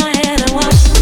my head and watch